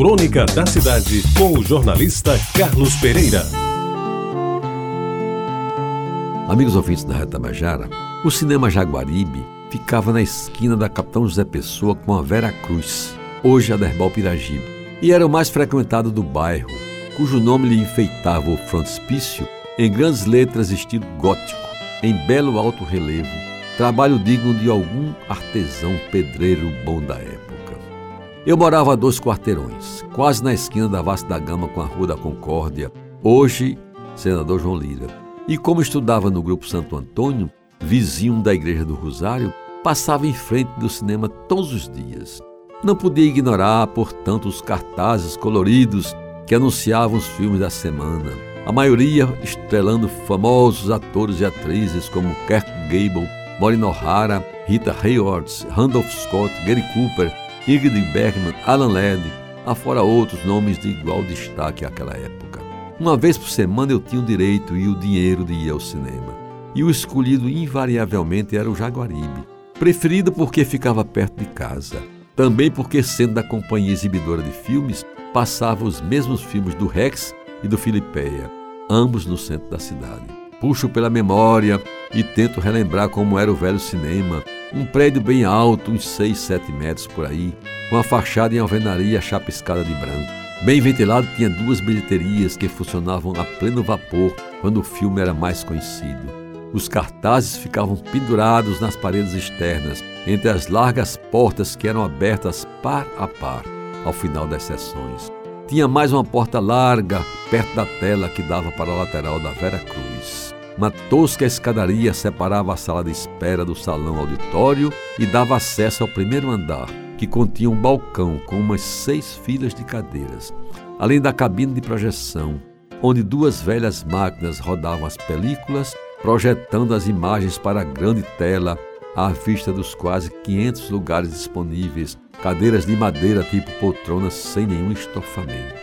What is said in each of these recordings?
Crônica da Cidade, com o jornalista Carlos Pereira. Amigos ouvintes da Reta Bajara, o cinema Jaguaribe ficava na esquina da Capitão José Pessoa com a Vera Cruz, hoje a Derbal Piragibe, e era o mais frequentado do bairro, cujo nome lhe enfeitava o frontispício em grandes letras estilo gótico, em belo alto relevo, trabalho digno de algum artesão pedreiro bom da época. Eu morava a dois quarteirões, quase na esquina da Vasta da Gama com a Rua da Concórdia, hoje senador João Lira. E como estudava no Grupo Santo Antônio, vizinho da Igreja do Rosário, passava em frente do cinema todos os dias. Não podia ignorar, portanto, os cartazes coloridos que anunciavam os filmes da semana. A maioria estrelando famosos atores e atrizes como Kirk Gable, Maureen O'Hara, Rita Hayworth, Randolph Scott, Gary Cooper, Ingrid Bergman, Alan Ladd, afora outros nomes de igual destaque àquela época. Uma vez por semana eu tinha o direito e o dinheiro de ir ao cinema. E o escolhido invariavelmente era o Jaguaribe, preferido porque ficava perto de casa. Também porque, sendo da companhia exibidora de filmes, passava os mesmos filmes do Rex e do Filipeia, ambos no centro da cidade. Puxo pela memória e tento relembrar como era o velho cinema, um prédio bem alto, uns 6, 7 metros por aí, com a fachada em alvenaria chapiscada de branco. Bem ventilado, tinha duas bilheterias que funcionavam a pleno vapor quando o filme era mais conhecido. Os cartazes ficavam pendurados nas paredes externas, entre as largas portas que eram abertas par a par ao final das sessões. Tinha mais uma porta larga perto da tela que dava para a lateral da Vera Cruz. Uma tosca escadaria separava a sala de espera do salão auditório e dava acesso ao primeiro andar, que continha um balcão com umas seis filas de cadeiras, além da cabine de projeção, onde duas velhas máquinas rodavam as películas projetando as imagens para a grande tela à vista dos quase 500 lugares disponíveis, cadeiras de madeira tipo poltronas sem nenhum estofamento.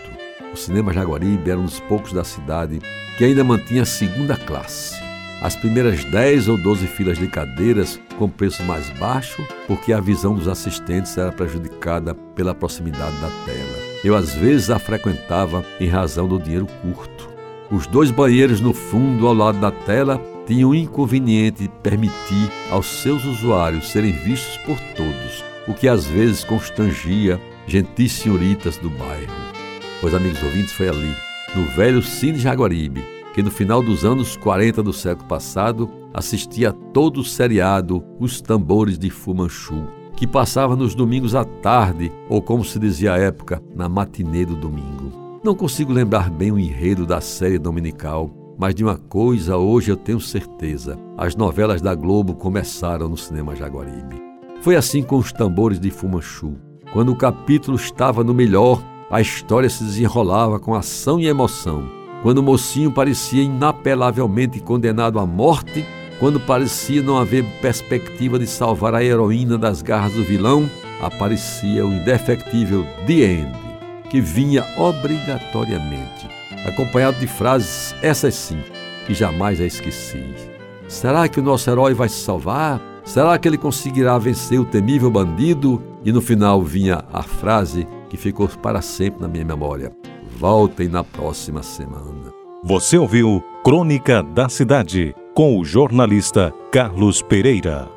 O cinema Jaguaribe era um dos poucos da cidade que ainda mantinha a segunda classe. As primeiras 10 ou 12 filas de cadeiras com preço mais baixo, porque a visão dos assistentes era prejudicada pela proximidade da tela. Eu às vezes a frequentava em razão do dinheiro curto. Os dois banheiros no fundo ao lado da tela tinham o inconveniente de permitir aos seus usuários serem vistos por todos, o que às vezes constrangia gentis senhoritas do bairro. Pois, amigos ouvintes, foi ali, no velho Cine Jaguaribe, que no final dos anos 40 do século passado assistia a todo o seriado Os Tambores de Fumanchu, que passava nos domingos à tarde, ou como se dizia à época, na matinê do domingo. Não consigo lembrar bem o enredo da série dominical, mas de uma coisa hoje eu tenho certeza: as novelas da Globo começaram no cinema Jaguaribe. Foi assim com os tambores de Fumanchu. Quando o capítulo estava no melhor, a história se desenrolava com ação e emoção. Quando o mocinho parecia inapelavelmente condenado à morte, quando parecia não haver perspectiva de salvar a heroína das garras do vilão, aparecia o indefectível The End que vinha obrigatoriamente, acompanhado de frases, essas sim, que jamais a esqueci. Será que o nosso herói vai se salvar? Será que ele conseguirá vencer o temível bandido? E no final vinha a frase que ficou para sempre na minha memória: Voltem na próxima semana. Você ouviu Crônica da Cidade com o jornalista Carlos Pereira.